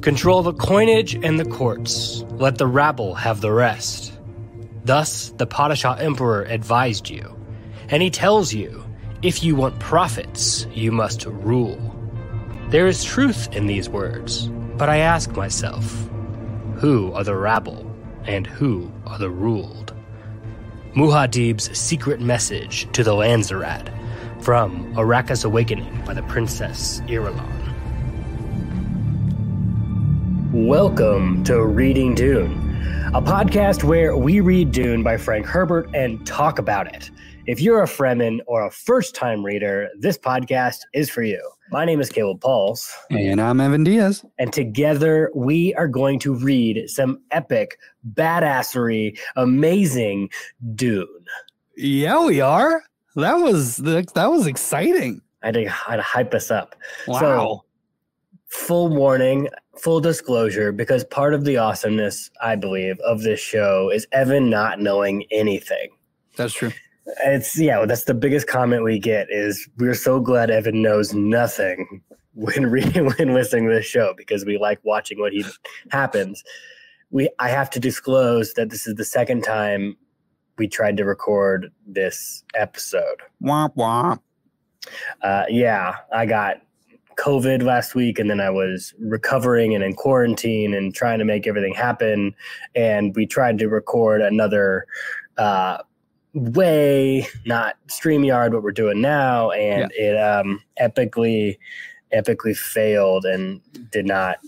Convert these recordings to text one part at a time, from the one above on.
Control the coinage and the courts. Let the rabble have the rest. Thus, the Padishah Emperor advised you. And he tells you, if you want profits, you must rule. There is truth in these words, but I ask myself, who are the rabble and who are the ruled? Muad'Dib's secret message to the Landsraad from Arrakis Awakening by the Princess Irulan. Welcome to Reading Dune, a podcast where we read Dune by Frank Herbert and talk about it. If you're a Fremen or a first time reader, this podcast is for you. My name is Caleb Pauls. And I'm Evan Diaz. And together we are going to read some epic, badassery, amazing Dune. Yeah, we are. That was that was exciting. I had to, I had to hype us up. Wow. So, full warning, full disclosure, because part of the awesomeness, I believe, of this show is Evan not knowing anything. That's true. It's yeah, that's the biggest comment we get is we're so glad Evan knows nothing when reading when listening to this show because we like watching what he happens. We I have to disclose that this is the second time we tried to record this episode. Womp womp. Uh, yeah, I got COVID last week, and then I was recovering and in quarantine and trying to make everything happen. And we tried to record another uh, way, not StreamYard, what we're doing now, and yeah. it um, epically, epically failed and did not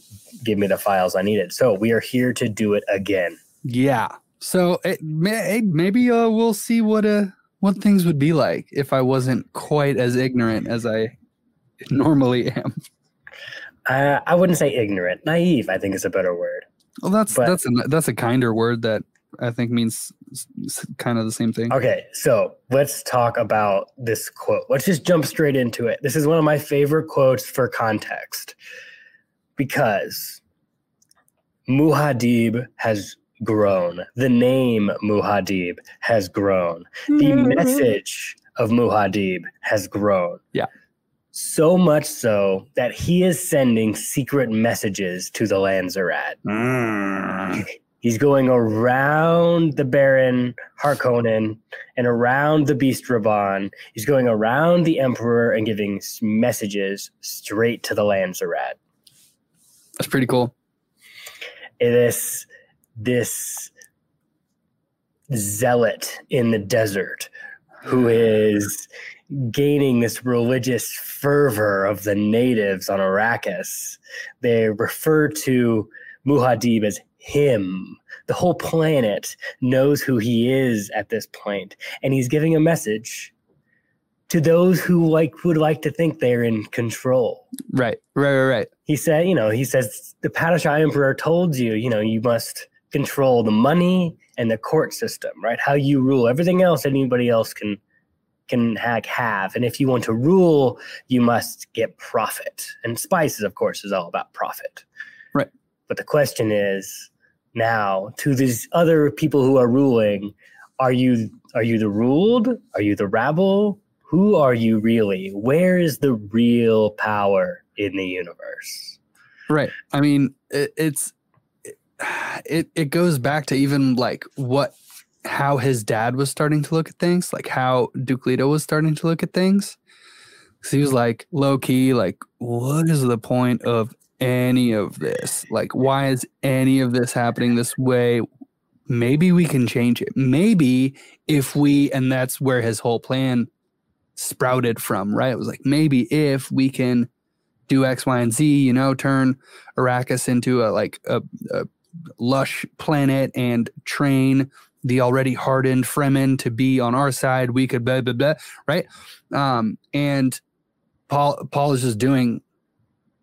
give me the files I needed. So we are here to do it again. Yeah. So it may, maybe uh, we'll see what uh what things would be like if I wasn't quite as ignorant as I normally am. Uh, I wouldn't say ignorant. Naive, I think, is a better word. Well, that's but, that's a that's a kinder word that I think means kind of the same thing. Okay, so let's talk about this quote. Let's just jump straight into it. This is one of my favorite quotes for context because Muad'Dib has grown. The name Muad'Dib has grown. The mm-hmm. message of Muad'Dib has grown. Yeah. So much so that he is sending secret messages to the Landsraad. Mm. He's going around the Baron Harkonnen and around the Beast Rabban. He's going around the Emperor and giving messages straight to the Landsraad. That's pretty cool. It is this zealot in the desert who is gaining this religious fervor of the natives on Arrakis. They refer to Muad'Dib as him. The whole planet knows who he is at this point, and he's giving a message to those who like would like to think they're in control. Right, right, right, right. He said, you know, he says the Padishah Emperor told you, you know, you must control the money and the court system, right? How you rule. Everything else anybody else can can hack have. And if you want to rule, you must get profit. And spices, of course, is all about profit. Right. But the question is now to these other people who are ruling, are you are you the ruled? Are you the rabble? Who are you really? Where is the real power in the universe? Right. I mean, it, it's it it goes back to even like what how his dad was starting to look at things, like how Duke Leto was starting to look at things. So he was like low key, like, what is the point of any of this? Like, why is any of this happening this way? Maybe we can change it. Maybe if we, and that's where his whole plan sprouted from, right? It was like, maybe if we can do X, Y, and Z, you know, turn Arrakis into a like a, a lush planet and train the already hardened Fremen to be on our side. We could blah blah blah, right? Um, and Paul Paul is just doing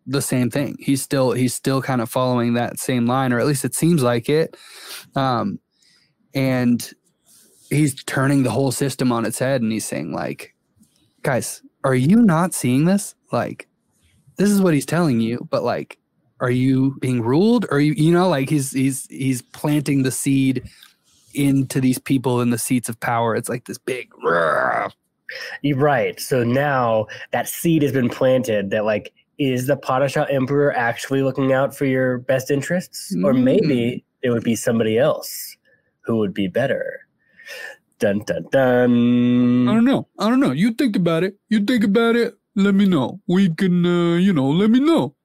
the same thing. He's still he's still kind of following that same line, or at least it seems like it. Um, and he's turning the whole system on its head, and he's saying like, guys, are you not seeing this? Like, this is what he's telling you, but like, are you being ruled? Or you you know like he's he's he's planting the seed into these people in the seats of power. It's like this big. You're right. So now that seed has been planted that like is the Padishah Emperor actually looking out for your best interests? Or Mm. maybe it would be somebody else who would be better. Dun dun dun. I don't know. I don't know. You think about it. You think about it. Let me know. We can, uh, you know, let me know.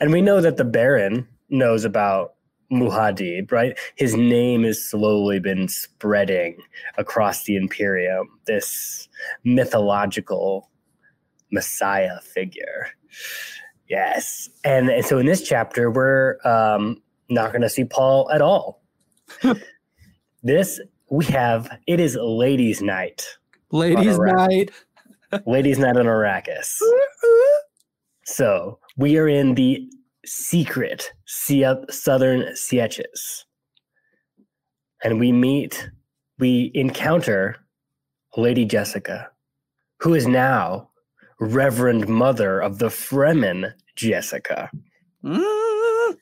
And we know that the Baron knows about Muad'Dib, right? His name has slowly been spreading across the Imperium, this mythological messiah figure. Yes. And, and so in this chapter, we're um, not going to see Paul at all. this, we have, it is ladies' night. Ladies' night. Ladies' night on Arrakis. So we are in the secret southern Sietches. And we meet, we encounter Lady Jessica, who is now Reverend Mother of the Fremen Jessica. Mm.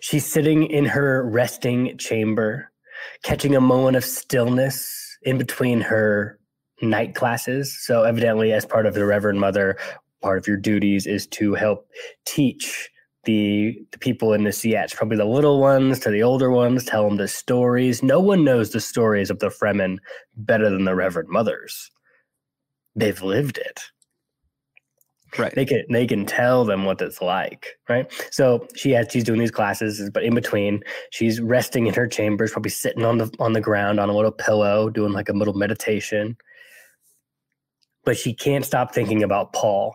She's sitting in her resting chamber, catching a moment of stillness in between her night classes. So, evidently, as part of the Reverend Mother, part of your duties is to help teach the, the people in the Sietch, probably the little ones to the older ones, tell them the stories. No one knows the stories of the Fremen better than the Reverend Mothers. They've lived it Right. they can they can tell them what it's like right so she has she's doing these classes but in between she's resting in her chambers probably sitting on the on the ground on a little pillow doing like a little meditation but she can't stop thinking about paul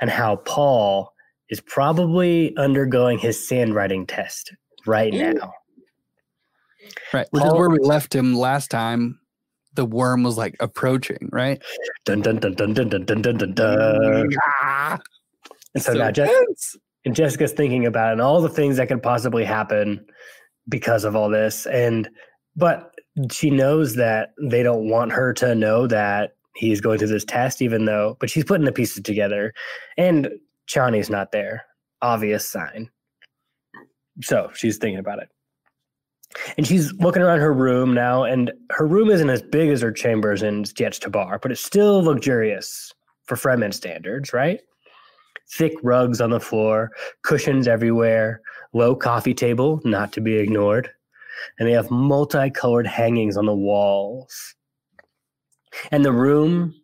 and how paul is probably undergoing his sandriding test right Ooh. now Right. Which is where we left him last time. The worm was like approaching, right? dun dun dun dun dun dun dun dun dun, dun. Ah, and so, now Jess, and Jessica's thinking about it and all the things that could possibly happen because of all this. And but she knows that they don't want her to know that he's going through this test, even though but she's putting the pieces together. And Chani's not there. Obvious sign. So she's thinking about it. And she's looking around her room now, and her room isn't as big as her chambers in Sietch Tabr, but it's still luxurious for Fremen standards, right? Thick rugs on the floor, cushions everywhere, low coffee table, not to be ignored. And they have multicolored hangings on the walls. And the room,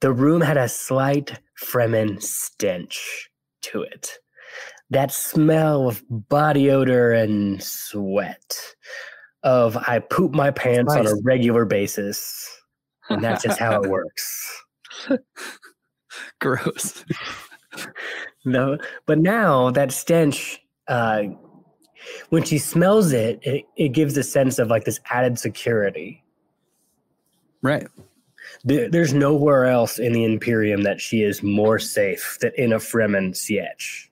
the room had a slight Fremen stench to it. That smell of body odor and sweat. Of I poop my pants on a regular basis. And that's just how it works. Gross. No, but now that stench, uh, when she smells it, it, it gives a sense of like this added security. Right. There, there's nowhere else in the Imperium that she is more safe than in a Fremen Sietch.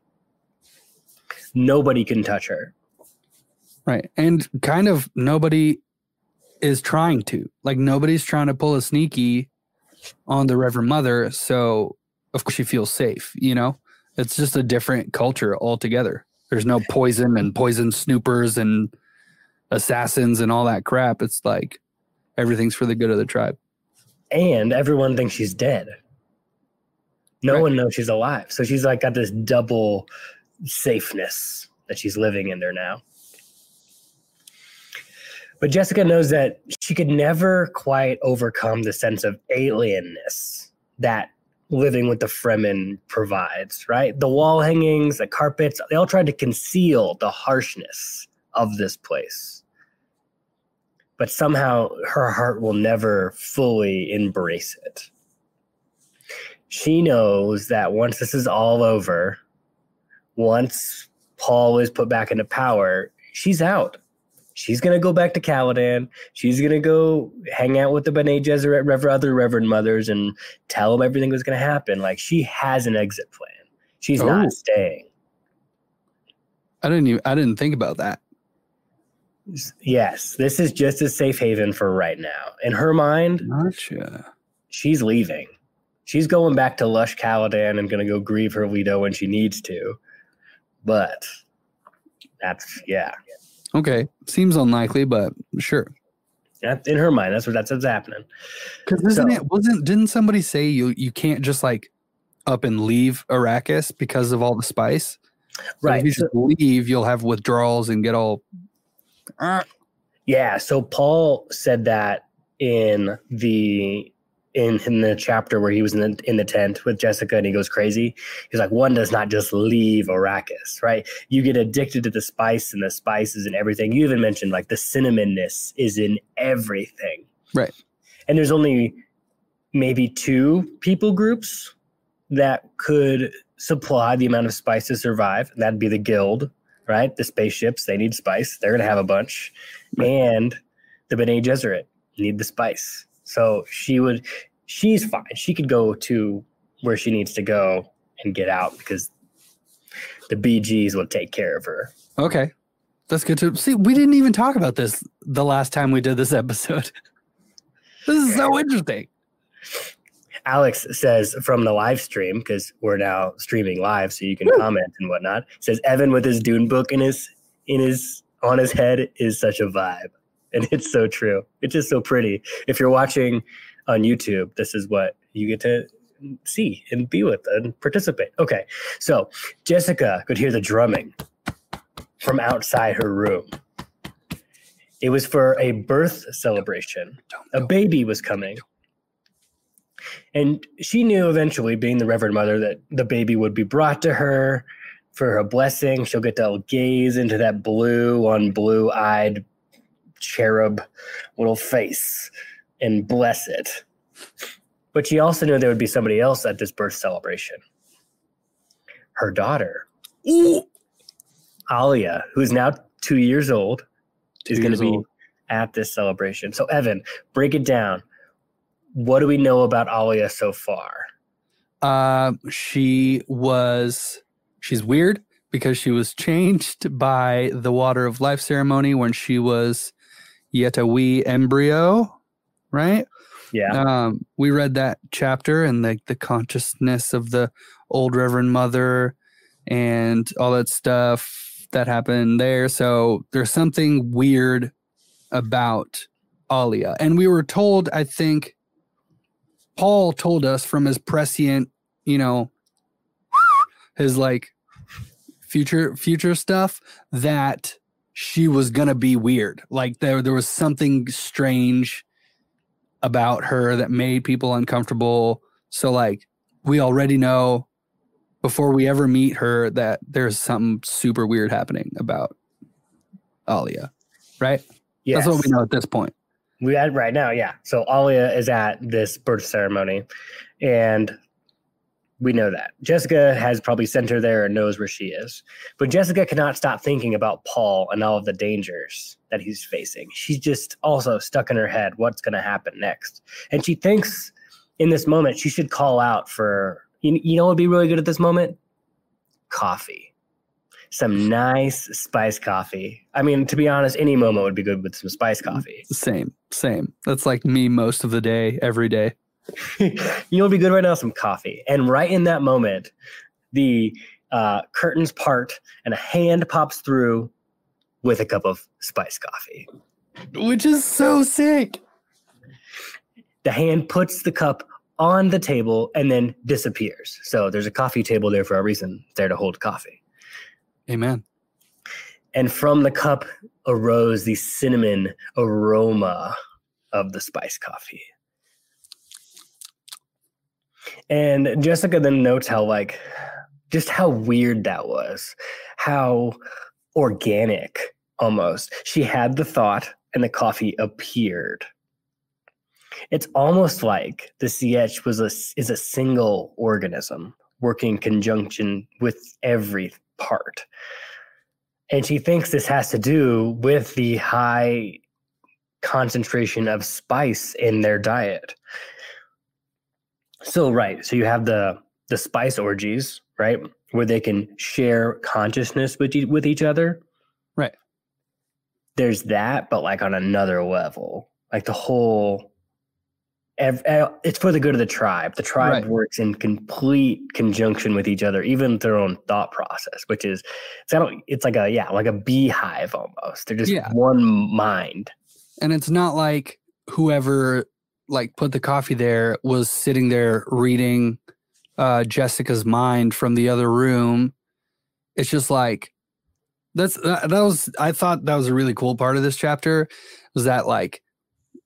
Nobody can touch her. Right. And kind of nobody is trying to. Like nobody's trying to pull a sneaky on the Reverend Mother. So of course she feels safe, you know? It's just a different culture altogether. There's no poison and poison snoopers and assassins and all that crap. It's like everything's for the good of the tribe. And everyone thinks she's dead. No Right. one knows she's alive. So she's like got this double safeness that she's living in there now. But Jessica knows that she could never quite overcome the sense of alienness that living with the Fremen provides, right? The wall hangings, the carpets, they all tried to conceal the harshness of this place. But somehow her heart will never fully embrace it. She knows that once this is all over, once Paul is put back into power, she's out. She's gonna go back to Caladan. She's gonna go hang out with the Bene Gesserit, Rever- other Reverend Mothers, and tell them everything was gonna happen. Like she has an exit plan. She's Oh. not staying. I didn't even I didn't think about that. Yes, this is just a safe haven for right now. In her mind, Gotcha. she's leaving. She's going back to Lush Caladan and gonna go grieve her Leto when she needs to. But that's yeah. Okay. Seems unlikely, but sure. In her mind. That's what that's what's happening. Because isn't So- it wasn't didn't somebody say you you can't just like up and leave Arrakis because of all the spice. So Right. If you so- just leave, you'll have withdrawals and get all. Uh. Yeah, so Paul said that in the in in the chapter where he was in the in the tent with Jessica and he goes crazy. He's like, one does not just leave Arrakis, right? You get addicted to the spice and the spices and everything. You even mentioned like the cinnamonness is in everything. Right. And there's only maybe two people groups that could supply the amount of spice to survive. And that'd be the guild, right? The spaceships, they need spice. They're gonna have a bunch and the Bene Gesserit need the spice. So she would, she's fine. She could go to where she needs to go and get out because the BGs will take care of her. Okay. That's good to see. We didn't even talk about this the last time we did this episode. this is so interesting. Alex says from the live stream because we're now streaming live, so you can comment and whatnot. Says Evan with his Dune book in his in his on his head is such a vibe, and it's so true. It's just so pretty. If you're watching on YouTube, this is what you get to see and be with and participate. Okay, so Jessica could hear the drumming from outside her room. It was for a birth celebration. A baby was coming. And she knew eventually, being the Reverend Mother, that the baby would be brought to her for her blessing. She'll get to gaze into that blue on blue eyed cherub little face and bless it. But she also knew there would be somebody else at this birth celebration. Her daughter, Alia, who's now two years old, is going to be old. at this celebration. So, Evan, break it down. What do we know about Alia so far? Uh, she was she's weird because she was changed by the water of life ceremony when she was yet a wee embryo, right? Yeah. Um, we read that chapter and like the consciousness of the old Reverend Mother and all that stuff that happened there. So there's something weird about Alia. And we were told, I think Paul told us from his prescient, you know, his like future future stuff that she was gonna be weird. Like there there was something strange about her that made people uncomfortable. So like we already know before we ever meet her that there's something super weird happening about Alia. Right? Yes. That's what we know at this point. We at right now, yeah. So Alia is at this birth ceremony, and we know that Jessica has probably sent her there and knows where she is. But Jessica cannot stop thinking about Paul and all of the dangers that he's facing. She's just also stuck in her head what's going to happen next, and she thinks in this moment she should call out for you. You know would be really good at this moment? Coffee. Some nice spice coffee. I mean, to be honest, any moment would be good with some spice coffee. Same, same. That's like me most of the day, every day. you know, be good right now? Some coffee. And right in that moment, the uh, curtains part and a hand pops through with a cup of spice coffee. Which is so sick. The hand puts the cup on the table and then disappears. So there's a coffee table there for a reason, there to hold coffee. Amen. And from the cup arose the cinnamon aroma of the spice coffee. And Jessica then notes how, like, just how weird that was, how organic almost. She had the thought, and the coffee appeared. It's almost like the sietch was a is a single organism working in conjunction with every part. And she thinks this has to do with the high concentration of spice in their diet. So right, so you have the the spice orgies, right, where they can share consciousness with e- with each other. Right. There's that, but like on another level, like the whole. Eh, It's for the good of the tribe. The tribe Right. works in complete conjunction with each other, even their own thought process, which is it's, kind of, it's like a yeah, like a beehive almost. They're just Yeah. one mind. And it's not like whoever like put the coffee there was sitting there reading uh, Jessica's mind from the other room. It's just like that's that, that was I thought that was a really cool part of this chapter was that like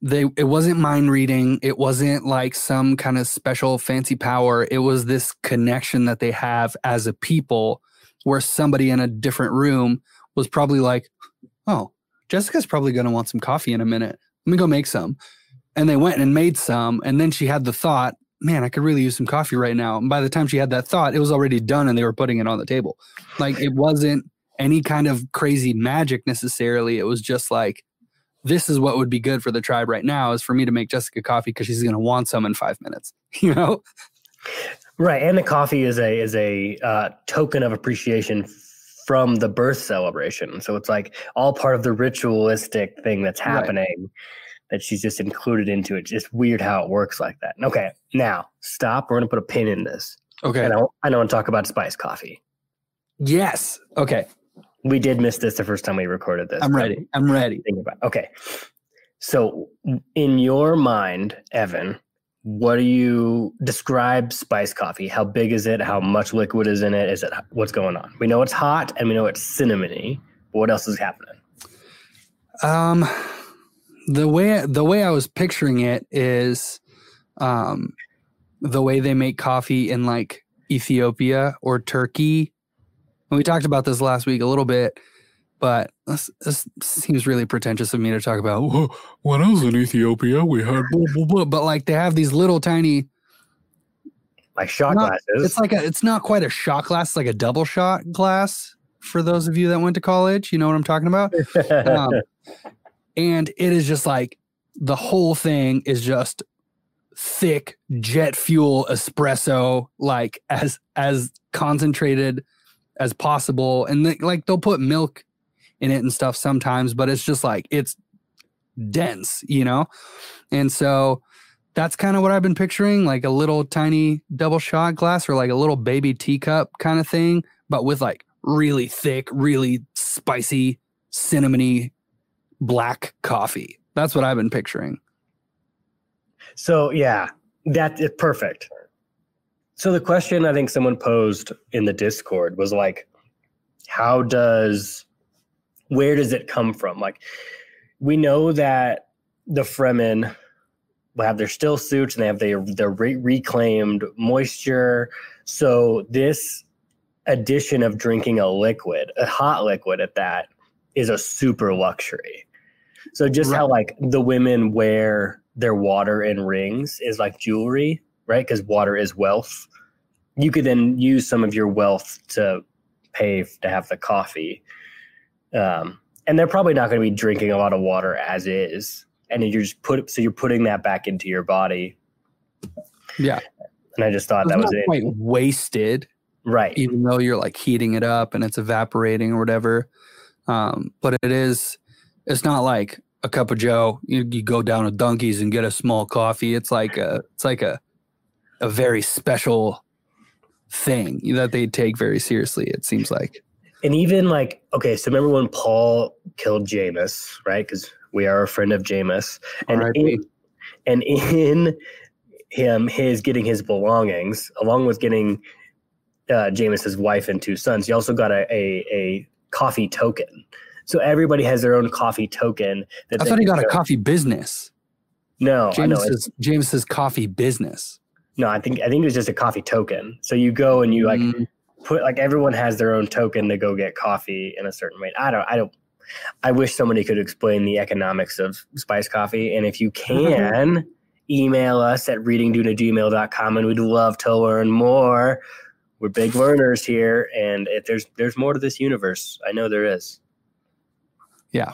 they it wasn't mind reading. It wasn't like some kind of special fancy power. It was this connection that they have as a people where somebody in a different room was probably like oh jessica's probably going to want some coffee in a minute. Let me go make some. And they went and made some and then she had the thought man i could really use some coffee right now. And by the time she had that thought it was already done and they were putting it on the table. Like it wasn't any kind of crazy magic necessarily. It was just like this is what would be good for the tribe right now is for me to make Jessica coffee because she's going to want some in five minutes, you know? Right. And the coffee is a, is a uh, token of appreciation from the birth celebration. So it's like all part of the ritualistic thing that's happening right. that she's just included into it. Just weird how it works like that. Okay. Now stop. We're going to put a pin in this. Okay. And I, I don't want to talk about spice coffee. Yes. Okay. We did miss this the first time we recorded this. I'm ready. I'm ready. Think about it. okay. So, in your mind, Evan, what do you describe spice coffee? How big is it? How much liquid is in it? Is it what's going on? We know it's hot and we know it's cinnamony. But what else is happening? Um, the way the way I was picturing it is, um, the way they make coffee in like Ethiopia or Turkey and we talked about this last week a little bit, but this, this seems really pretentious of me to talk about. Well, when I was in Ethiopia, we had blah, blah, blah. But like they have these little tiny, like shot not, glasses. It's like a, it's not quite a shot glass, it's like a double shot glass. For those of you that went to college, you know what I'm talking about. um, and it is just like the whole thing is just thick jet fuel espresso, like as as concentrated as possible. And they, like they'll put milk in it and stuff sometimes, but it's just like it's dense, you know? And so that's kind of what I've been picturing like a little tiny double shot glass or like a little baby teacup kind of thing, but with like really thick, really spicy, cinnamony black coffee. That's what I've been picturing. So, yeah, that is perfect. So the question I think someone posed in the Discord was like, how does where does it come from? Like we know that the Fremen have their still suits and they have their their re- reclaimed moisture. So this addition of drinking a liquid, a hot liquid at that, is a super luxury. So just right. how like the women wear their water in rings is like jewelry right? Because water is wealth. You could then use some of your wealth to pay to have the coffee. Um, and they're probably not going to be drinking a lot of water as is. And you're just put so you're putting that back into your body. Yeah. And I just thought it's that was it. Quite wasted. Right. Even though you're like heating it up and it's evaporating or whatever. Um, but it is it's not like a cup of joe you, you go down to Dunkies and get a small coffee it's like a it's like a a very special thing that they take very seriously. It seems like. And even like, okay, so remember when Paul killed Jameis, right? Because we are a friend of Jameis, and in, and in him, his getting his belongings, along with getting uh, Jameis's wife and two sons, he also got a, a, a coffee token. So everybody has their own coffee token. That I thought he got a coffee business. No, James's, James's coffee business. No, I think I think it was just a coffee token. So you go and you like mm-hmm. put like everyone has their own token to go get coffee in a certain way. I don't I don't I wish somebody could explain the economics of spice coffee. And if you can, email us at readingdune@gmail.com and we'd love to learn more. We're big learners here, and if there's there's more to this universe. I know there is. Yeah.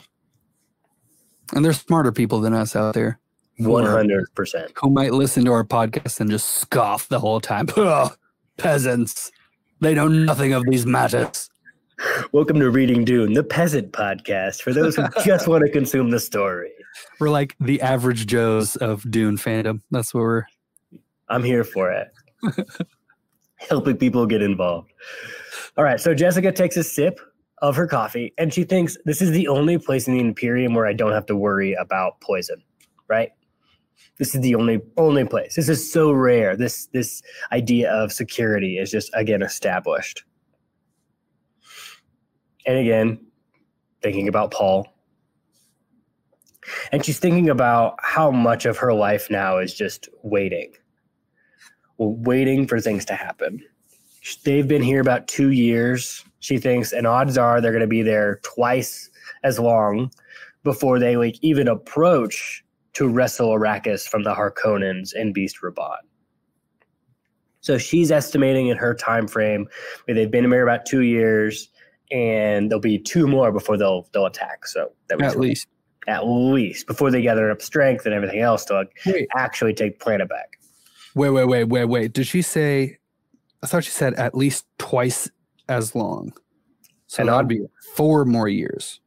And there's smarter people than us out there. One hundred percent. Who might listen to our podcast and just scoff the whole time? peasants. They know nothing of these matters. Welcome to Reading Dune, the peasant podcast for those who just want to consume the story. We're like the average Joes of Dune fandom. That's what we're. I'm here for it. Helping people get involved. All right, so Jessica takes a sip of her coffee and she thinks this is the only place in the Imperium where I don't have to worry about poison, right? This is the only only place. This is so rare. This this idea of security is just again established. And again, thinking about Paul. And she's thinking about how much of her life now is just waiting. Waiting for things to happen. They've been here about two years, she thinks, and odds are they're going to be there twice as long before they like even approach to wrestle Arrakis from the Harkonnens and Beast Rabban. So she's estimating in her time frame, they've been here about two years, and there'll be two more before they'll they'll attack. So that at least, at least before they gather up strength and everything else to wait. actually take planet back. Wait, wait, wait, wait, wait. Did she say? I thought she said at least twice as long. So and that'd be four more years.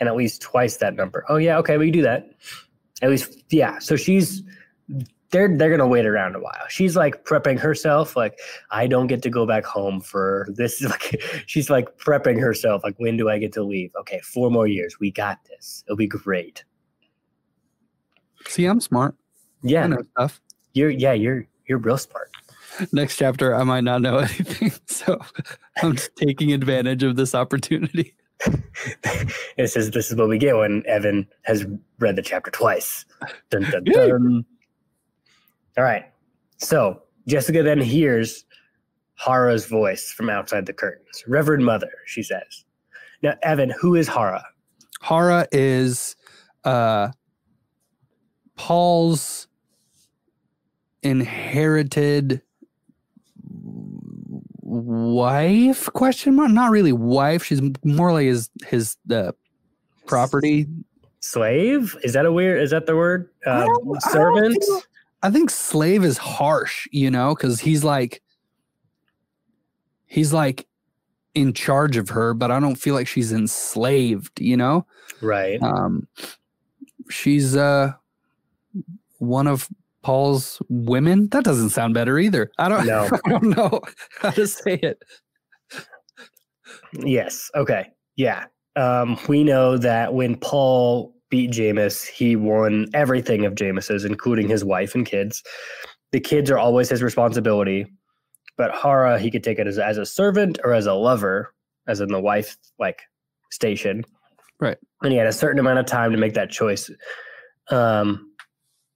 And at least twice that number. Oh yeah, okay, we can do that. At least, yeah. So she's they're they're gonna wait around a while. She's like prepping herself. Like I don't get to go back home for this. Like she's like prepping herself. Like when do I get to leave? Okay, four more years. We got this. It'll be great. See, I'm smart. Yeah, I know stuff. You're yeah, you're you're real smart. Next chapter, I might not know anything, so I'm just taking advantage of this opportunity. It says this is what we get when Evan has read the chapter twice. Dun, dun, dun. All right. So Jessica then hears Hara's voice from outside the curtains. Reverend Mother, she says. Now, Evan, who is Hara? Hara is uh, Paul's inherited wife question mark? Not really wife. She's more like his his the uh, property. Slave? Is that a weird is that the word? Uh, I servant I think, I think slave is harsh you know because he's like he's like in charge of her but i don't feel like she's enslaved you know? Right. Um she's uh one of Paul's women. That doesn't sound better either. I don't, no. I don't know how to say it. Yes. Okay. Yeah. Um, we know that when Paul beat Jameis, he won everything of Jameis's, including his wife and kids. The kids are always his responsibility, but Hara, he could take it as, as a servant or as a lover, as in the wife like station. Right. And he had a certain amount of time to make that choice. Um,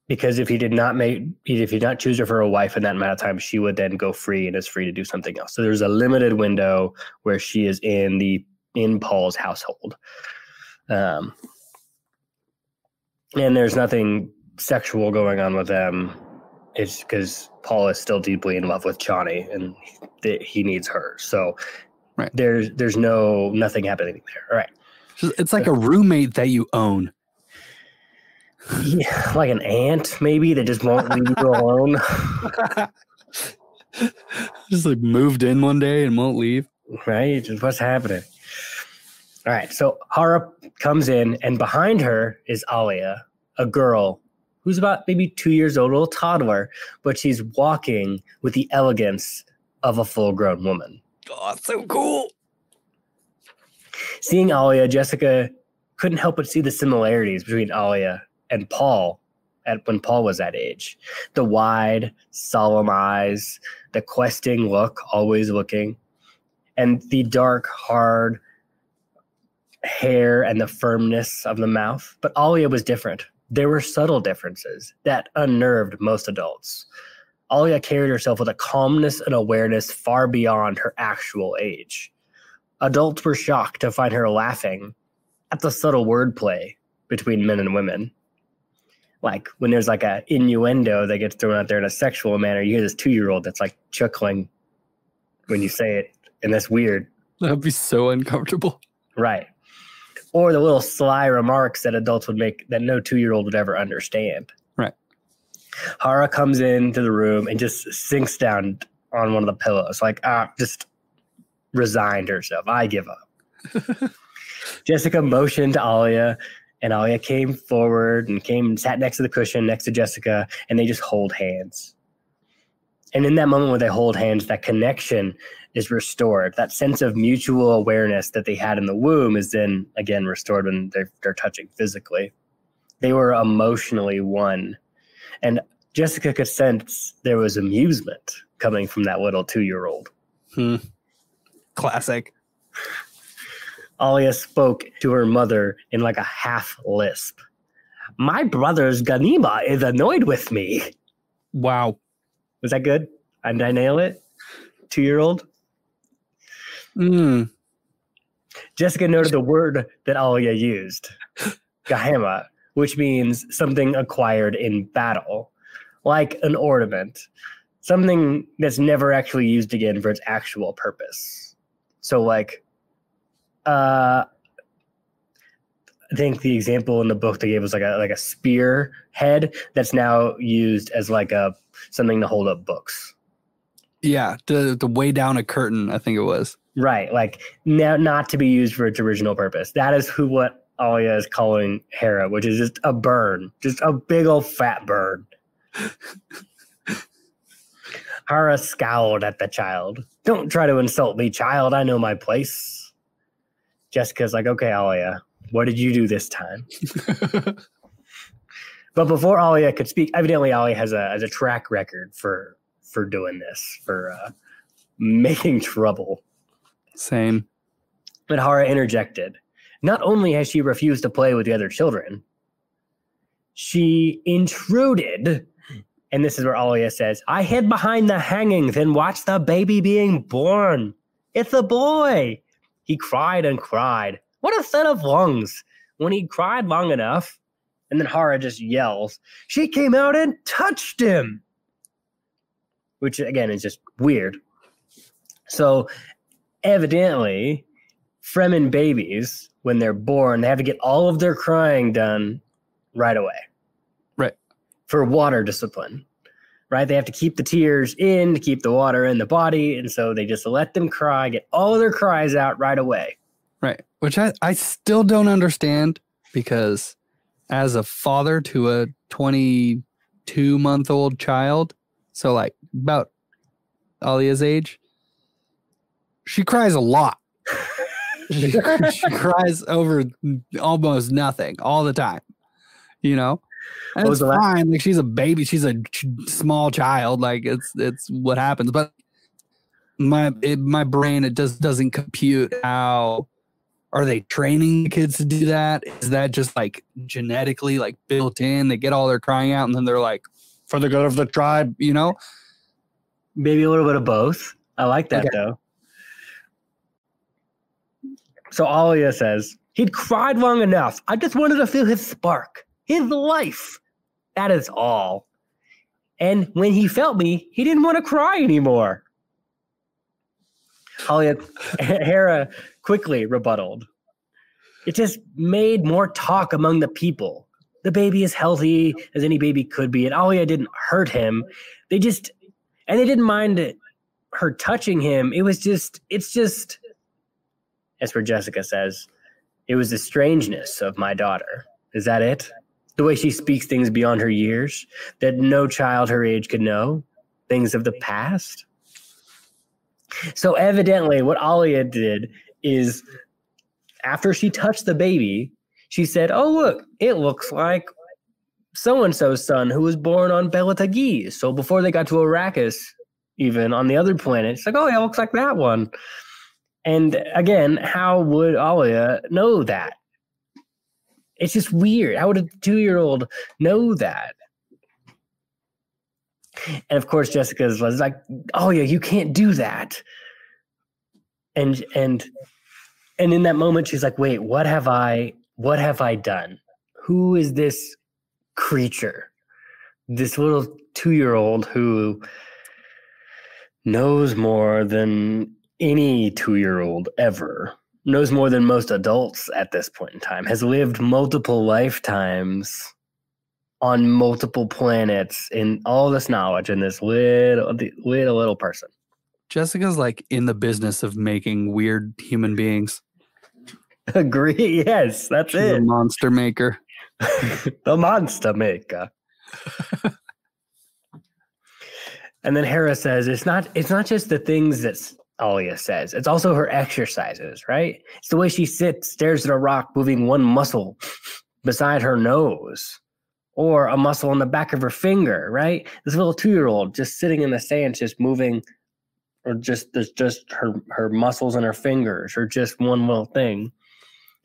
because if he did not make if he did not choose her for a wife in that amount of time she would then go free and is free to do something else. So there's a limited window where she is in the in paul's household. Um and there's nothing sexual going on with them. It's because paul is still deeply in love with Chani and th- he needs her. So right. there's there's no nothing happening there. All right. It's like a roommate that you own yeah, like an ant, maybe that just won't leave you alone. just like moved in one day and won't leave. Right? Just what's happening? All right. So Hara comes in, and behind her is Alia, a girl who's about maybe two years old, a little toddler, but she's walking with the elegance of a full grown woman. Oh, so cool. Seeing Alia, Jessica couldn't help but see the similarities between Alia and Paul at when Paul was that age. The wide, solemn eyes, the questing look, always looking, and the dark, hard hair and the firmness of the mouth. But Alia was different. There were subtle differences that unnerved most adults. Alia carried herself with a calmness and awareness far beyond her actual age. Adults were shocked to find her laughing at the subtle wordplay between men and women like when there's like a innuendo that gets thrown out there in a sexual manner, you hear this two year old that's like chuckling when you say it, and that's weird. That'd be so uncomfortable. Right. Or the little sly remarks that adults would make that no two year old would ever understand. Right. Hara comes into the room and just sinks down on one of the pillows, like ah, just resigned herself. I give up. Jessica motioned to Alia and Alia came forward and came and sat next to the cushion next to Jessica, and they just hold hands. And in that moment where they hold hands, that connection is restored. That sense of mutual awareness that they had in the womb is then again restored when they're, they're touching physically. They were emotionally one. And Jessica could sense there was amusement coming from that little two year old. Hmm. Classic. Alia spoke to her mother in like a half lisp. My brother's Ganima is annoyed with me. Wow. Was that good? Did I nail it? Two year old? Mm. Jessica noted the word that Alia used, Ganima, which means something acquired in battle, like an ornament, something that's never actually used again for its actual purpose. So, like, uh, I think the example in the book they gave was like a like a spear head that's now used as like a something to hold up books. Yeah, the the way down a curtain, I think it was. Right, like now not to be used for its original purpose. That is who what Alia is calling Hara, which is just a burn, just a big old fat burn. Hara scowled at the child. Don't try to insult me, child. I know my place. Jessica's like, okay, Alia, what did you do this time? but before Alia could speak, evidently Alia has a has a track record for for doing this, for uh, making trouble. Same. But Hara interjected. Not only has she refused to play with the other children, she intruded. And this is where Alia says, I hid behind the hangings and watched the baby being born. It's a boy. He cried and cried. What a set of lungs. When he cried long enough, and then Hara just yells, She came out and touched him. Which again is just weird. So evidently, Fremen babies, when they're born, they have to get all of their crying done right away. Right. For water discipline. Right? They have to keep the tears in to keep the water in the body. And so they just let them cry, get all of their cries out right away. Right. Which I, I still don't understand because as a father to a 22 month old child, so like about Alia's age, she cries a lot. she, she cries over almost nothing all the time, you know? What it's was the last- fine. Like she's a baby, she's a ch- small child. Like it's it's what happens. But my it, my brain it just doesn't compute how are they training the kids to do that? Is that just like genetically like built in? They get all their crying out and then they're like, for the good of the tribe, you know? Maybe a little bit of both. I like that Okay. though. So Alia says, He'd cried long enough. I just wanted to feel his spark, his life. That is all. And when he felt me, he didn't want to cry anymore. Alia Hara quickly rebutted. It just made more talk among the people. The baby is healthy as any baby could be, and Alia didn't hurt him. They just and they didn't mind her touching him. It was just, it's just, as where Jessica says, it was the strangeness of my daughter. Is that it? The way she speaks things beyond her years that no child her age could know, things of the past. So evidently, what Alia did is, after she touched the baby, she said, "Oh look, it looks like so and so's son who was born on Belatagis. So before they got to Arrakis, even on the other planet, it's like, oh yeah, looks like that one. And again, how would Alia know that? It's just weird. How would a two-year-old know that? And of course, Jessica's was like, "Oh yeah, you can't do that." And and and in that moment, she's like, "Wait, what have I? What have I done? Who is this creature? This little two-year-old who knows more than any two-year-old ever." Knows more than most adults at this point in time, has lived multiple lifetimes on multiple planets in all this knowledge in this little little little person. Jessica's like in the business of making weird human beings. Agree? Yes, that's She's it. monster maker. the monster maker. and then Hara says it's not it's not just the things that Alia says, it's also her exercises, right? It's the way she sits, stares at a rock, moving one muscle beside her nose. or a muscle in the back of her finger, right? This little two year old just sitting in the stands, just moving, or just there's just her her muscles in her fingers, or just one little thing.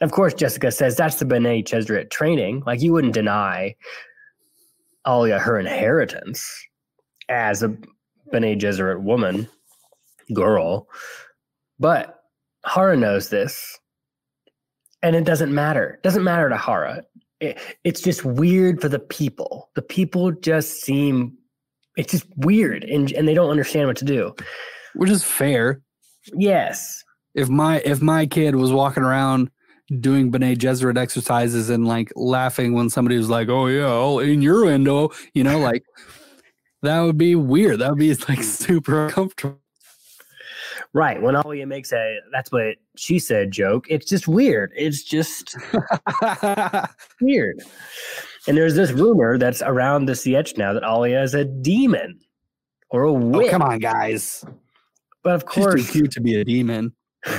Of course, Jessica says that's the Bene Gesserit training. Like you wouldn't deny Alia her inheritance as a Bene Gesserit woman, girl. But Hara knows this. And it doesn't matter. It doesn't matter to Hara. It, it's just weird for the people. The people just seem it's just weird and, and they don't understand what to do. Which is fair. Yes. If my if my kid was walking around doing Bene Gesserit exercises and like laughing when somebody was like, "Oh yeah, all window," you know, like that would be weird. That would be like super uncomfortable. Right. When Alia makes a that's what she said joke, it's just weird. It's just weird. And there's this rumor that's around the Sietch now that Alia is a demon or a oh, witch. Oh, come on, guys. But of She's course, too cute to be a demon.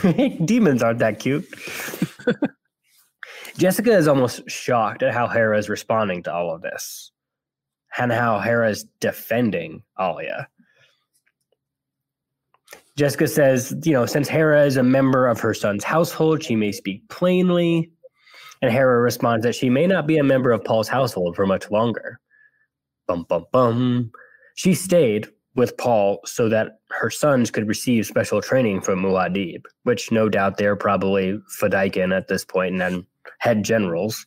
demons aren't that cute. Jessica is almost shocked at how Hara is responding to all of this and how Hara is defending Alia. Jessica says, you know, since Hara is a member of her son's household, she may speak plainly. And Hara responds that she may not be a member of Paul's household for much longer. Bum, bum, bum. She stayed with Paul so that her sons could receive special training from Muad'Dib, which no doubt they're probably Fedaykin at this point and then head generals,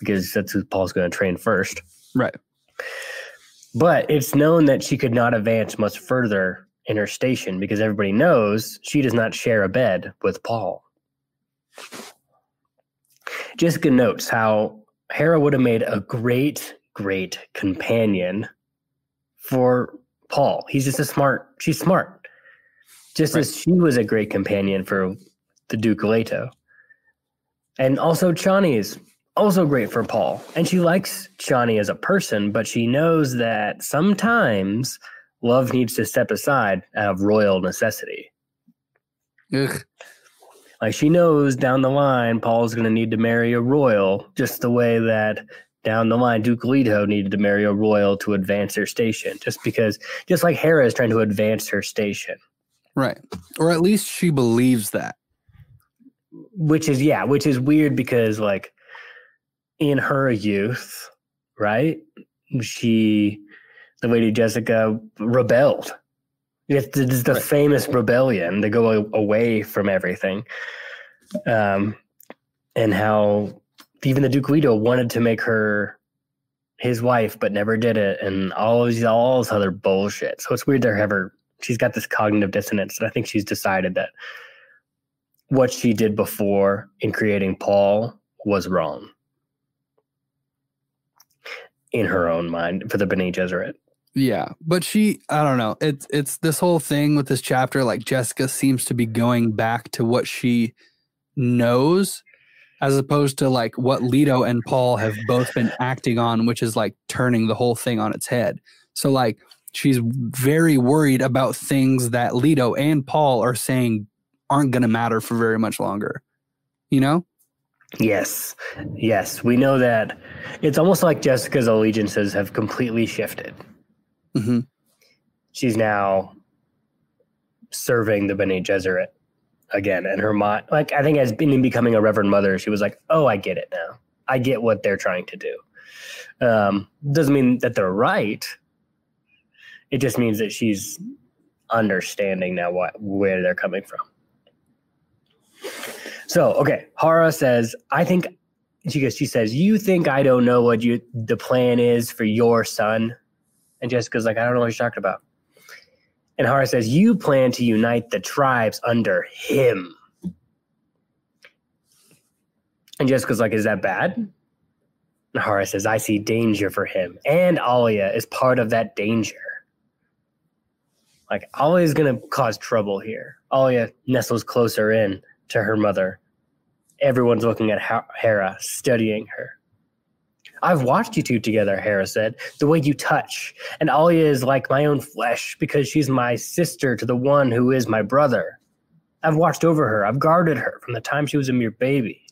because that's who Paul's going to train first. Right. But it's known that she could not advance much further in her station because everybody knows she does not share a bed with Paul. Jessica notes how Hara would have made a great, great companion for Paul. He's just a smart, she's smart. Just Right. as she was a great companion for the Duke Leto. And also Chani is also great for Paul. And she likes Chani as a person, but she knows that sometimes love needs to step aside out of royal necessity. Ugh. Like she knows down the line, Paul's going to need to marry a royal, just the way that down the line, Duke Leto needed to marry a royal to advance their station. Just because, just like Hara is trying to advance her station, Right. Or at least she believes that. which is yeah, which is weird because like in her youth, right? She, the Lady Jessica, rebelled. It's the, it's the Right. famous rebellion to go away from everything, um, and how even the Duke Leto wanted to make her his wife, but never did it, and all of these all this other bullshit. So it's weird to have her. She's got this cognitive dissonance, and I think she's decided that what she did before in creating Paul was wrong in her own mind for the Bene Gesserit. Yeah, but she I don't know. It's it's this whole thing with this chapter like Jessica seems to be going back to what she knows as opposed to like what Leto and Paul have both been acting on which is like turning the whole thing on its head. So like she's very worried about things that Leto and Paul are saying aren't going to matter for very much longer. You know? Yes, yes, we know that. It's almost like Jessica's allegiances have completely shifted. Hmm She's now serving the Bene Gesserit again, and her mind, like I think, as in becoming a Reverend Mother, she was like, "Oh, I get it now. I get what they're trying to do." Um, doesn't mean that they're right. It just means that she's understanding now what where they're coming from. So, okay, Hara says, "I think." She goes. She says, "You think I don't know what you the plan is for your son?" And Jessica's like, "I don't know what you're talking about." And Hara says, "You plan to unite the tribes under him." And Jessica's like, "Is that bad?" And Hara says, "I see danger for him, and Alia is part of that danger." Like Alia is going to cause trouble here. Alia nestles closer in to her mother. Everyone's looking at Hara, studying her. I've watched you two together, Hara said. The way you touch. And Alia is like my own flesh because she's my sister to the one who is my brother. I've watched over her. I've guarded her from the time she was a mere baby.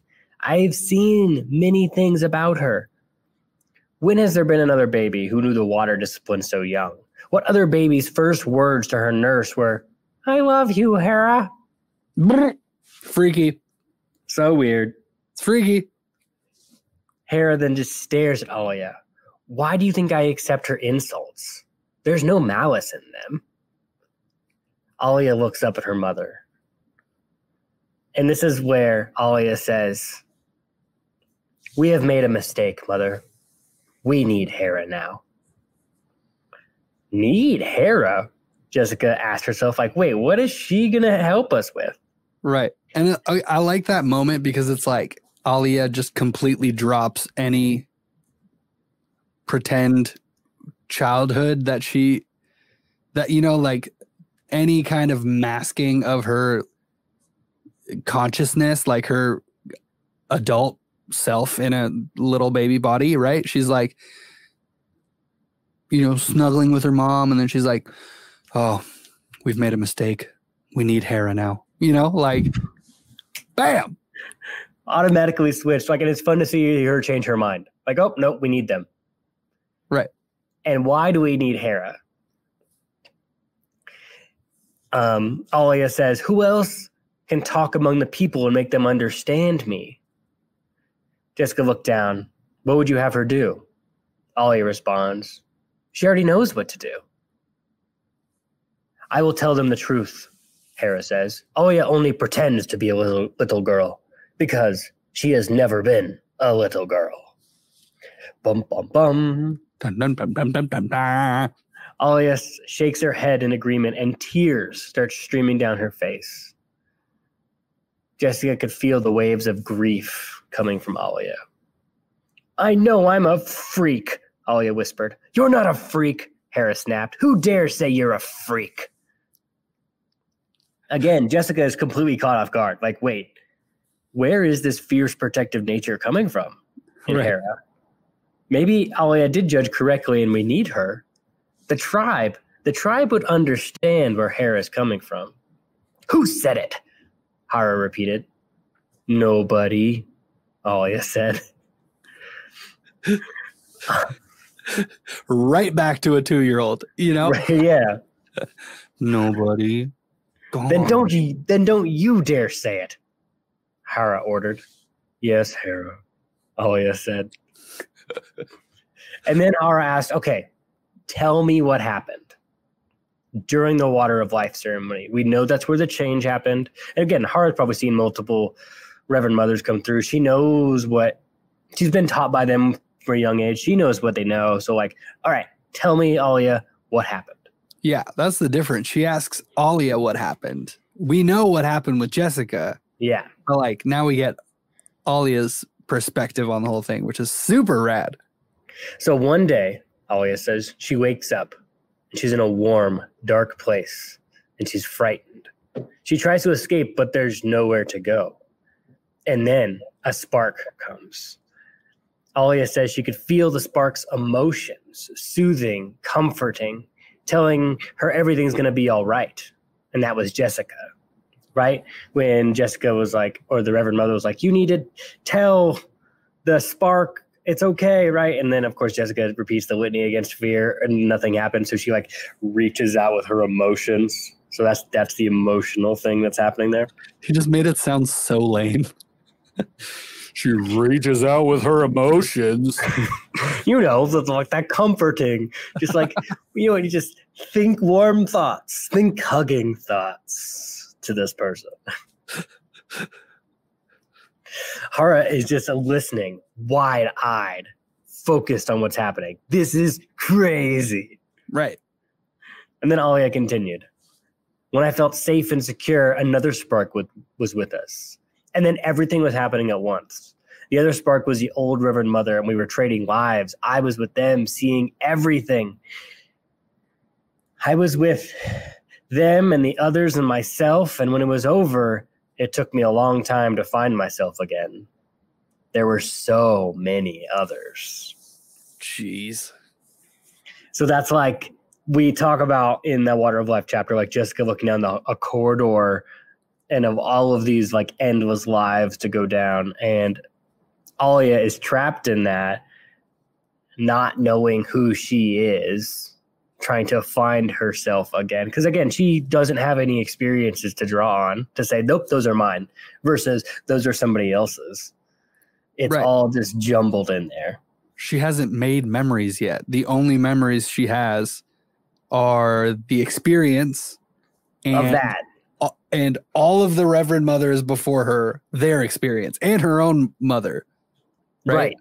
I've seen many things about her. When has there been another baby who knew the water discipline so young? What other baby's first words to her nurse were, I love you, Hara? Freaky. So weird. It's freaky. Hara then just stares at Alia. Why do you think I accept her insults? There's no malice in them. Alia looks up at her mother. And this is where Alia says, We have made a mistake, mother. We need Hara now. Need Hara? Jessica asked herself, like, wait, what is she gonna help us with? Right. And uh, I, I like that moment because it's like Alia just completely drops any pretend childhood that she that you know like any kind of masking of her consciousness like her adult self in a little baby body right? She's like you know snuggling with her mom and then she's like oh we've made a mistake. We need Hara now. You know like bam Automatically switched. Like, and it's fun to see her change her mind. Like, oh, nope, we need them. Right. And why do we need Hara? Um, Alia says, Who else can talk among the people and make them understand me? Jessica looked down. What would you have her do? Alia responds, She already knows what to do. I will tell them the truth, Hara says. Alia only pretends to be a little, little girl because she has never been a little girl. Bum, bum, bum. Dun, dun, dun, dun, dun, dun, dun. Alia shakes her head in agreement, and tears start streaming down her face. Jessica could feel the waves of grief coming from Alia. I know I'm a freak, Alia whispered. You're not a freak, Hara snapped. Who dares say you're a freak? Again, Jessica is completely caught off guard. Like, wait, where is this fierce protective nature coming from in Right. Hara? Maybe Alia did judge correctly and we need her. The tribe, the tribe would understand where Hara is coming from. Who said it? Hara repeated. Nobody, Alia said. right back to a two year old, you know? Yeah. Nobody. Then don't you then don't you dare say it. Hara ordered. Yes, Hara. Alia said. and then Hara asked, okay, tell me what happened during the water of life ceremony. We know that's where the change happened. And again, Hara's probably seen multiple Reverend Mothers come through. She knows what she's been taught by them from a young age. She knows what they know. So, like, all right, tell me, Alia, what happened. Yeah, that's the difference. She asks Alia what happened. We know what happened with Jessica, Yeah. But like now we get Alia's perspective on the whole thing, which is super rad. So one day, Alia says she wakes up and she's in a warm, dark place and she's frightened. She tries to escape, but there's nowhere to go. And then a spark comes. Alia says she could feel the spark's emotions, soothing, comforting, telling her everything's going to be all right. And that was Jessica, right? When Jessica was like, or the Reverend Mother was like, you need to tell the spark it's okay, right? And then of course Jessica repeats the litany against fear and nothing happens. So she like reaches out with her emotions. So that's that's the emotional thing that's happening there. She just made it sound so lame. she reaches out with her emotions. You know, that's like that comforting. Just like you know, you just think warm thoughts, think hugging thoughts to this person. Hara is just listening, wide eyed, focused on what's happening. This is crazy. right. And then Alia continued. When I felt safe and secure, another spark was with us. And then everything was happening at once. The other spark was the old Reverend Mother, and we were trading lives. I was with them, seeing everything. I was with them and the others and myself. And when it was over, it took me a long time to find myself again. There were so many others. Jeez. So that's like we talk about in the Water of Life chapter, like Jessica looking down the, a corridor and of all of these like endless lives to go down. And Alia is trapped in that. not knowing who she is, trying to find herself again. Because again, she doesn't have any experiences to draw on to say, nope, those are mine, versus those are somebody else's. It's Right. all just jumbled in there. She hasn't made memories yet. The only memories she has are the experience and of that. and all of the Reverend Mothers before her, their experience, and her own mother. Right. Right.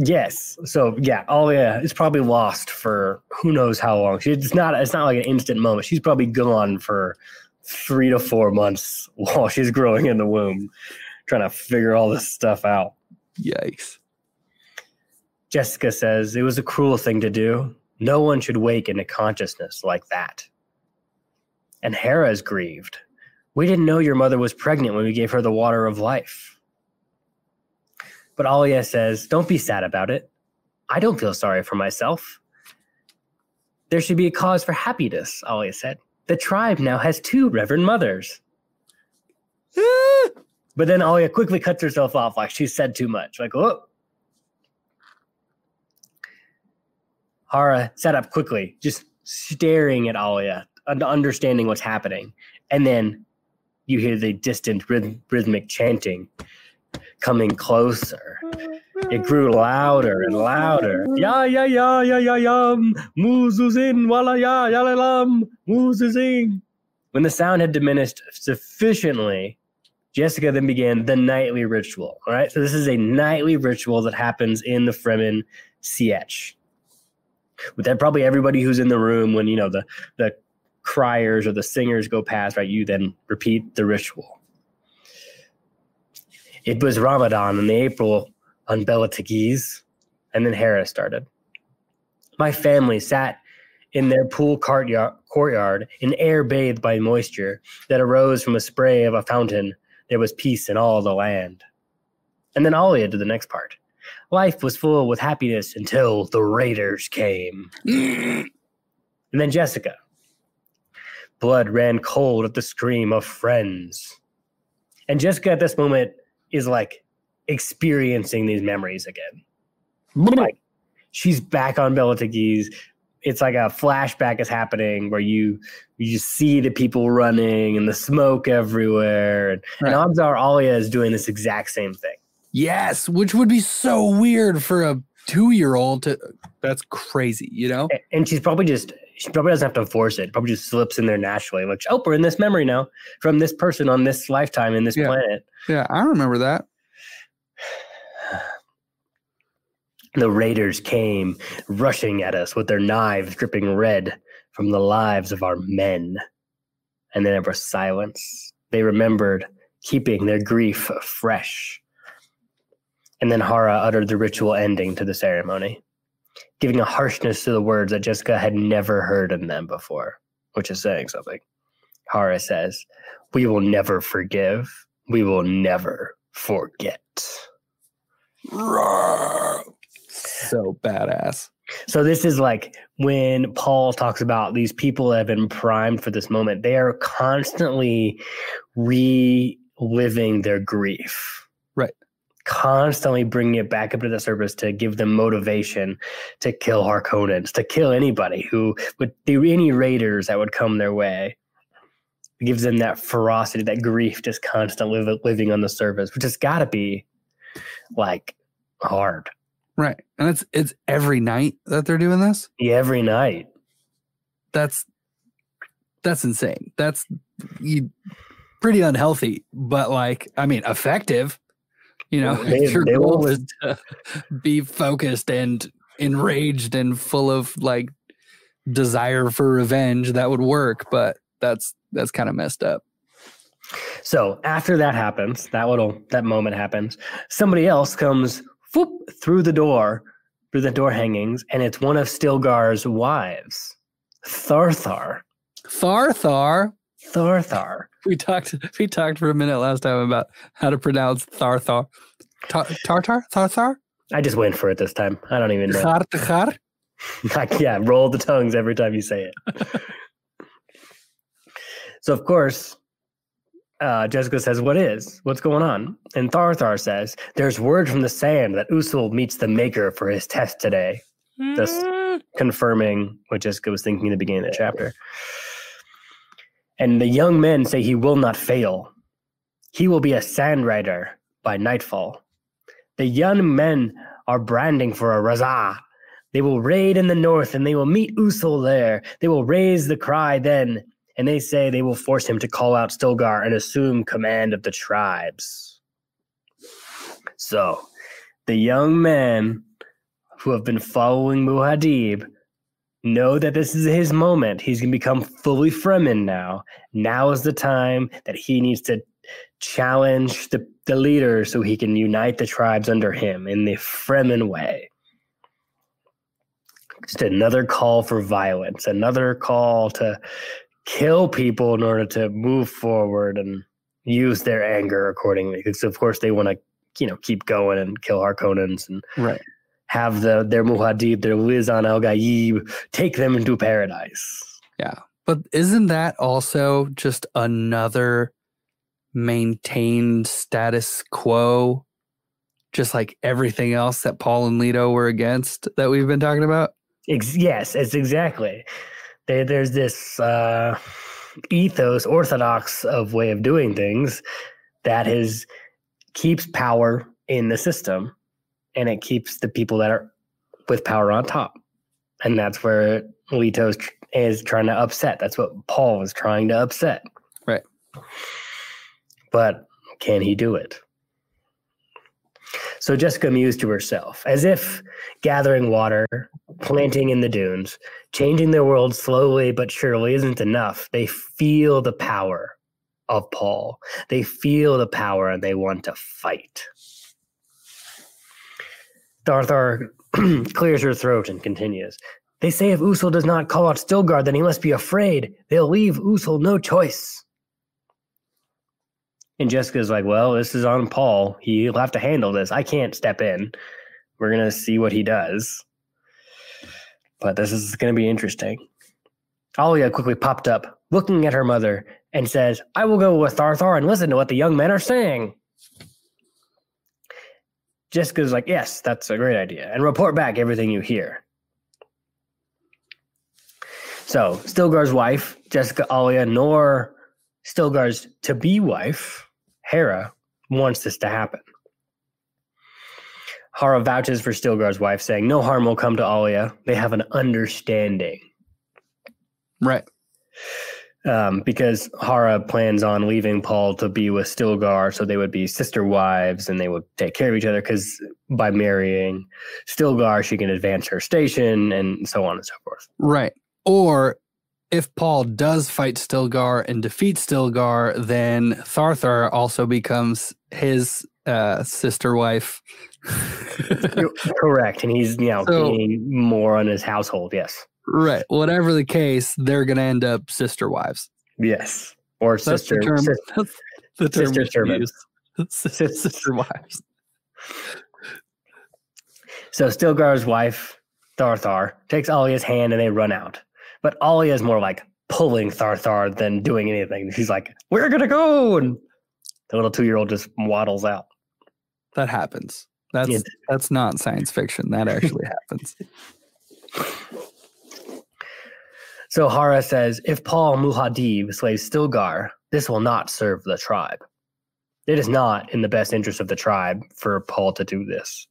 Yes. So yeah. Oh yeah. It's probably lost for who knows how long. She, it's not. It's not like an instant moment. She's probably gone for three to four months while she's growing in the womb, trying to figure all this stuff out. Yikes. Jessica says it was a cruel thing to do. No one should wake into consciousness like that. And Hara is grieved. We didn't know your mother was pregnant when we gave her the water of life. But Alia says, Don't be sad about it. I don't feel sorry for myself. There should be a cause for happiness, Alia said. The tribe now has two reverend mothers. But then Alia quickly cuts herself off like she said too much. Like, oh. Hara sat up quickly, just staring at Alia, understanding what's happening. And then you hear the distant rhyth- rhythmic chanting coming closer. It grew louder and louder. Ya ya ya ya ya yum, muzuzin wala ya ya la lam, muzuzing. When the sound had diminished sufficiently, Jessica then began the nightly ritual. All right, so this is a nightly ritual that happens in the Fremen Sietch. With that, probably everybody who's in the room when you know the the criers or the singers go past, right? You then repeat the ritual. It was Ramadan in the April on Bela Tegeuse, and then Hara started. My family sat in their pool courtyard, courtyard in air bathed by moisture that arose from a spray of a fountain. There was peace in all the land. And then Alia did the next part. Life was full with happiness until the raiders came. and then Jessica. Blood ran cold at the scream of friends. And Jessica at this moment is like experiencing these memories again. Like she's back on Bela Tegeuse. It's like a flashback is happening where you you just see the people running and the smoke everywhere. And, Right. and odds are Alia is doing this exact same thing. Yes, which would be so weird for a two year old to. That's crazy, you know? And she's probably just she probably doesn't have to force it. Probably just slips in there naturally. Like, oh, we're in this memory now from this person on this lifetime in this Yeah. planet. Yeah, I remember that. The raiders came rushing at us with their knives dripping red from the lives of our men. And then there was silence. They remembered keeping their grief fresh. And then Hara uttered the ritual ending to the ceremony, giving a harshness to the words that Jessica had never heard in them before, which is saying something. Hara says, We will never forgive. We will never forget. So badass. So this is like when Paul talks about these people that have been primed for this moment. They are constantly reliving their grief. Constantly bringing it back up to the surface to give them motivation to kill Harkonnens, to kill anybody who would do any raiders that would come their way. It gives them that ferocity, that grief, just constantly li- living on the surface, which has got to be like hard Right. And it's it's every night that they're doing this. Yeah, every night. That's that's insane. That's you, pretty unhealthy, but like I mean effective. You know, They- your they goal will- is to be focused and enraged and full of like desire for revenge, that would work, but that's that's kind of messed up. So after that happens, that little that moment happens. Somebody else comes whoop, through the door, through the door hangings, and it's one of Stilgar's wives, Tharthar. Tharthar. Tharthar. We talked we talked for a minute last time about how to pronounce Tharthar. Tar- Tartar? Tharthar? I just went for it this time. I don't even know. Tharthar? Like, yeah, roll the tongues every time you say it. so of course, uh, Jessica says, What is? What's going on? And Tharthar says, There's word from the sand that Usul meets the Maker for his test today. Just confirming what Jessica was thinking in the beginning of the chapter. And the young men say he will not fail. He will be a sand rider by nightfall. The young men are branding for a razzia. They will raid in the north and they will meet Usul there. They will raise the cry then, and they say they will force him to call out Stilgar and assume command of the tribes. So, the young men who have been following Muad'Dib know that this is his moment. He's going to become fully Fremen now. Now is the time that he needs to challenge the, the leader so he can unite the tribes under him in the Fremen way. Just another call for violence, another call to kill people in order to move forward and use their anger accordingly. Because of course they want to, you know, keep going and kill Harkonnens and Right. Have the their Muad'Dib, their Lisan al-Gaib, take them into paradise. Yeah. But isn't that also just another maintained status quo? Just like everything else that Paul and Leto were against that we've been talking about? Ex- yes, it's exactly. There, there's this uh, ethos, orthodox of way of doing things that is keeps power in the system, and it keeps the people that are with power on top, and that's where Leto is, is trying to upset. That's what Paul is trying to upset. Right. But can he do it? So Jessica mused to herself, as if gathering water, planting in the dunes, changing their world slowly but surely isn't enough. They feel the power of Paul. They feel the power and they want to fight. Tharthar clears her throat and continues. They say if Usul does not call out Stilgar, then he must be afraid. They'll leave Usul no choice. And Jessica's like, well, this is on Paul. He'll have to handle this. I can't step in. We're going to see what he does. But this is going to be interesting. Alia quickly popped up, looking at her mother, and says, I will go with Tharthar and listen to what the young men are saying. Jessica's like, yes, that's a great idea. And report back everything you hear. So, Stilgar's wife, Jessica Alia, nor Stilgar's to be wife, Hara, wants this to happen. Hara vouches for Stilgar's wife, saying, No harm will come to Alia. They have an understanding. Right. Um, because Hara plans on leaving Paul to be with Stilgar, so they would be sister wives and they would take care of each other. Because by marrying Stilgar, she can advance her station and so on and so forth. Right. Or if Paul does fight Stilgar and defeats Stilgar, then Tharthar also becomes his uh, sister wife. Correct, and he's you know So- being more on his household. Yes, right. Whatever the case, they're going to end up sister wives. yes, or That's sister. the term. That's the term sister servants. use. Sis- Sister wives. So Stilgar's wife, Tharthar, takes Alia's hand and they run out. But Alia is more like pulling Tharthar than doing anything. She's like, "We're gonna go," and the little two-year-old just waddles out. That happens. That's Yeah. that's not science fiction. That actually happens. So Hara says, "If Paul Muad'Dib slays Stilgar, this will not serve the tribe. It is not in the best interest of the tribe for Paul to do this.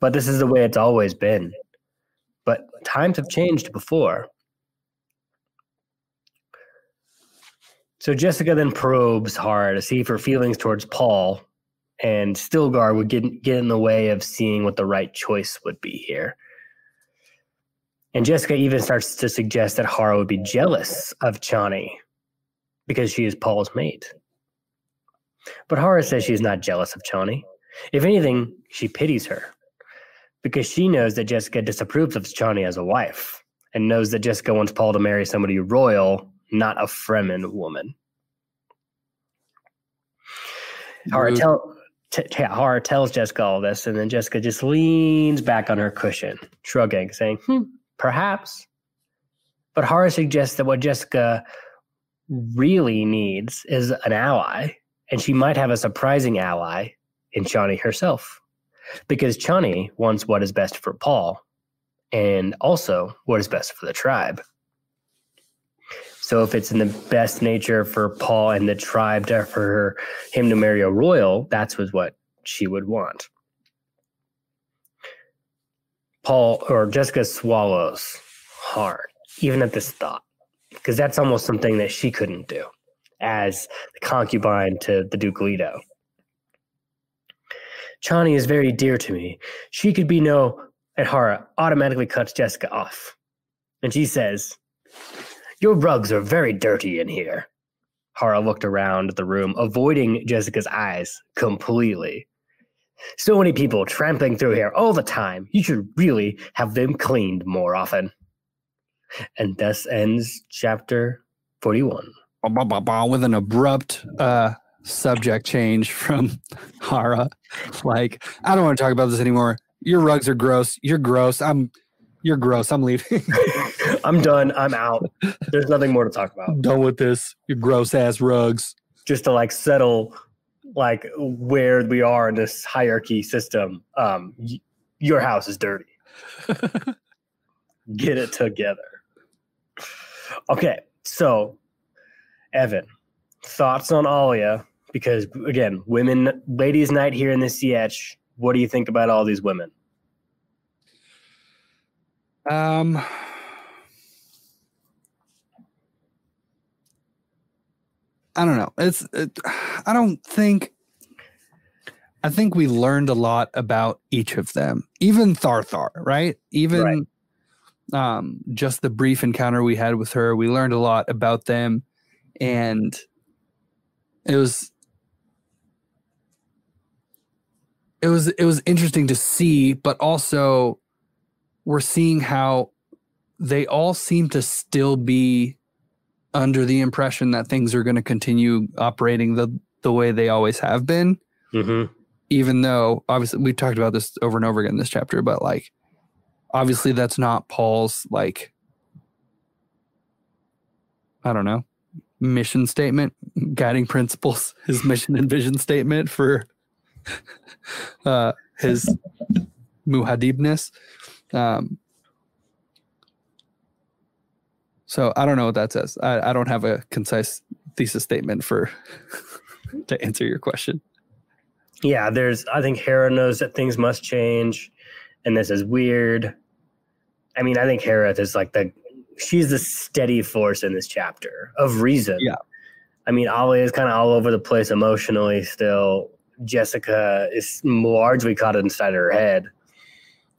But this is the way it's always been. But times have changed before." So Jessica then probes Hara to see if her feelings towards Paul and Stilgar would get get in the way of seeing what the right choice would be here. And Jessica even starts to suggest that Hara would be jealous of Chani because she is Paul's mate. But Hara says she's not jealous of Chani. If anything, she pities her because she knows that Jessica disapproves of Chani as a wife and knows that Jessica wants Paul to marry somebody royal, not a Fremen woman. Hara, tell, t- t- Hara tells Jessica all this, and then Jessica just leans back on her cushion, shrugging, saying, hmm, perhaps. But Hara suggests that what Jessica really needs is an ally, and she might have a surprising ally in Chani herself. Because Chani wants what is best for Paul and also what is best for the tribe. So if it's in the best nature for Paul and the tribe to for him to marry a royal, that's was what she would want. Paul or Jessica swallows hard, even at this thought, because that's almost something that she couldn't do as the concubine to the Duke Leto. Chani is very dear to me. She could be no, and Hara automatically cuts Jessica off. And she says, Your rugs are very dirty in here. Hara looked around the room, avoiding Jessica's eyes completely. So many people trampling through here all the time. You should really have them cleaned more often. And thus ends chapter 41. With an abrupt uh, subject change from Hara. Like, I don't want to talk about this anymore. Your rugs are gross. You're gross. I'm you're gross. I'm leaving. I'm done. I'm out. There's nothing more to talk about. done with this. Your gross ass rugs. Just to like settle like where we are in this hierarchy system. Um y- your house is dirty. Get it together. Okay, so Evan, thoughts on Alia? Because again, women, ladies' night here in the sietch. What do you think about all these women? Um, I don't know. It's. It, I don't think. I think we learned a lot about each of them, even Tharthar, right? Even Right. um, just the brief encounter we had with her, we learned a lot about them, and it was it was it was interesting to see, but also we're seeing how they all seem to still be under the impression that things are going to continue operating the the way they always have been Mm-hmm. even though obviously we talked about this over and over again in this chapter but like obviously that's not paul's like i don't know mission statement guiding principles his mission and vision statement for uh his muhadibness um so i don't know what that says i, I don't have a concise thesis statement for to answer your question Yeah, there's. I think Hara knows that things must change, and this is weird. I mean, I think Hara is like the. She's the steady force in this chapter of reason. Yeah. I mean, Alia is kind of all over the place emotionally still. Jessica is largely caught inside her head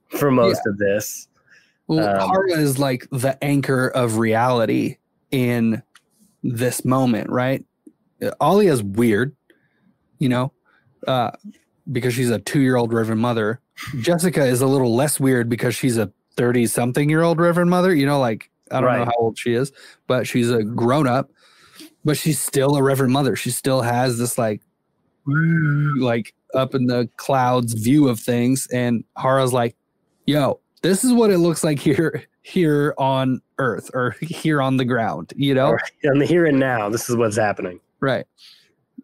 for most of this. Well, Um, Hara is like the anchor of reality in this moment, right? Alia's weird, you know, uh, because she's a two year old Reverend Mother. Jessica is a little less weird because she's a 30 something year old Reverend Mother, you know, like I don't know how old she is, but she's a grown up, but she's still a Reverend Mother. She still has this like, like up in the clouds view of things. And Hara's like, yo, this is what it looks like here here on earth or here on the ground you know Right. In the here and now, this is what's happening. right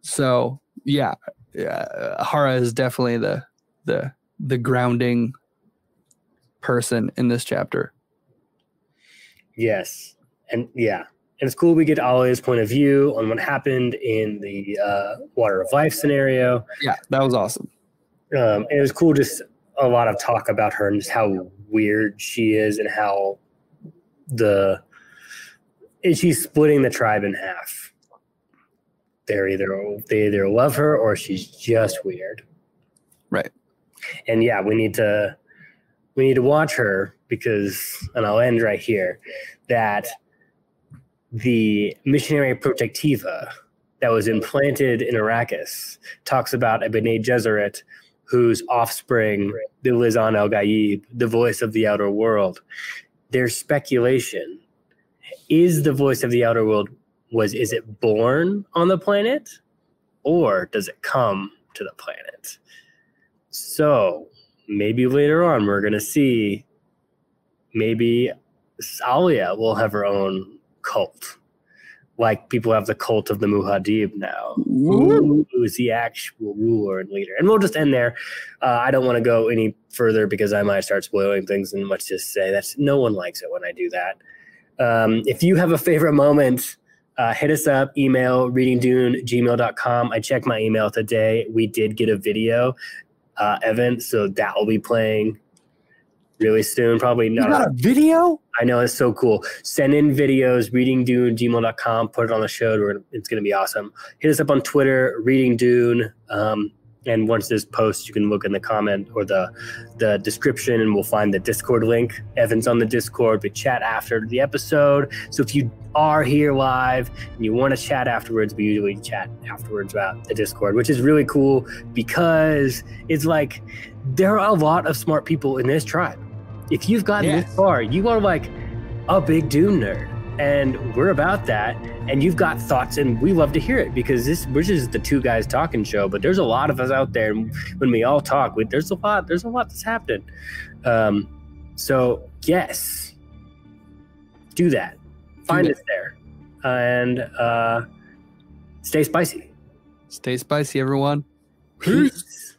so yeah uh, hara is definitely the the the grounding person in this chapter Yes. And yeah. And it's cool we get Alia's point of view on what happened in the uh, Water of Life scenario. yeah that was awesome Um, and it was cool just a lot of talk about her and just how weird she is and how the and she's splitting the tribe in half. They're either they either love her or she's just weird. Right. And yeah, we need to we need to watch her because and I'll end right here that the Missionaria Protectiva that was implanted in Arrakis talks about a Bene Gesserit whose offspring, the Lisan al-Gaib, the voice of the outer world. There's speculation. Is the voice of the outer world was is it born on the planet or does it come to the planet? So maybe later on we're gonna see maybe Salia will have her own cult. Like people have the cult of the Muad'Dib now. Who is the actual ruler and leader? And we'll just end there. Uh, I don't want to go any further because I might start spoiling things. And let's just say that's no one likes it when I do that. Um, if you have a favorite moment, uh, hit us up, email readingdune, gmail.com. I checked my email today. We did get a video, uh, Evan, so that will be playing really soon. Probably You not. got a video? I know it's so cool. Send in videos, reading dune, gmail.com, put it on the show. It's going to be awesome. Hit us up on Twitter, reading dune. Um, and once this post, you can look in the comment or the the description, and we'll find the Discord link. Evan's on the Discord. We chat after the episode. So if you are here live and you want to chat afterwards, we usually chat afterwards about the Discord, which is really cool because it's like there are a lot of smart people in this tribe. If you've gotten this far, you are like a big Dune nerd. And we're about that. And you've got thoughts, and we love to hear it because this we're just the two guys talking show. But there's a lot of us out there, and when we all talk, we, there's a lot. There's a lot that's happening. Um, so yes, do that. Find it. us there, and uh, stay spicy. Stay spicy, everyone. Peace.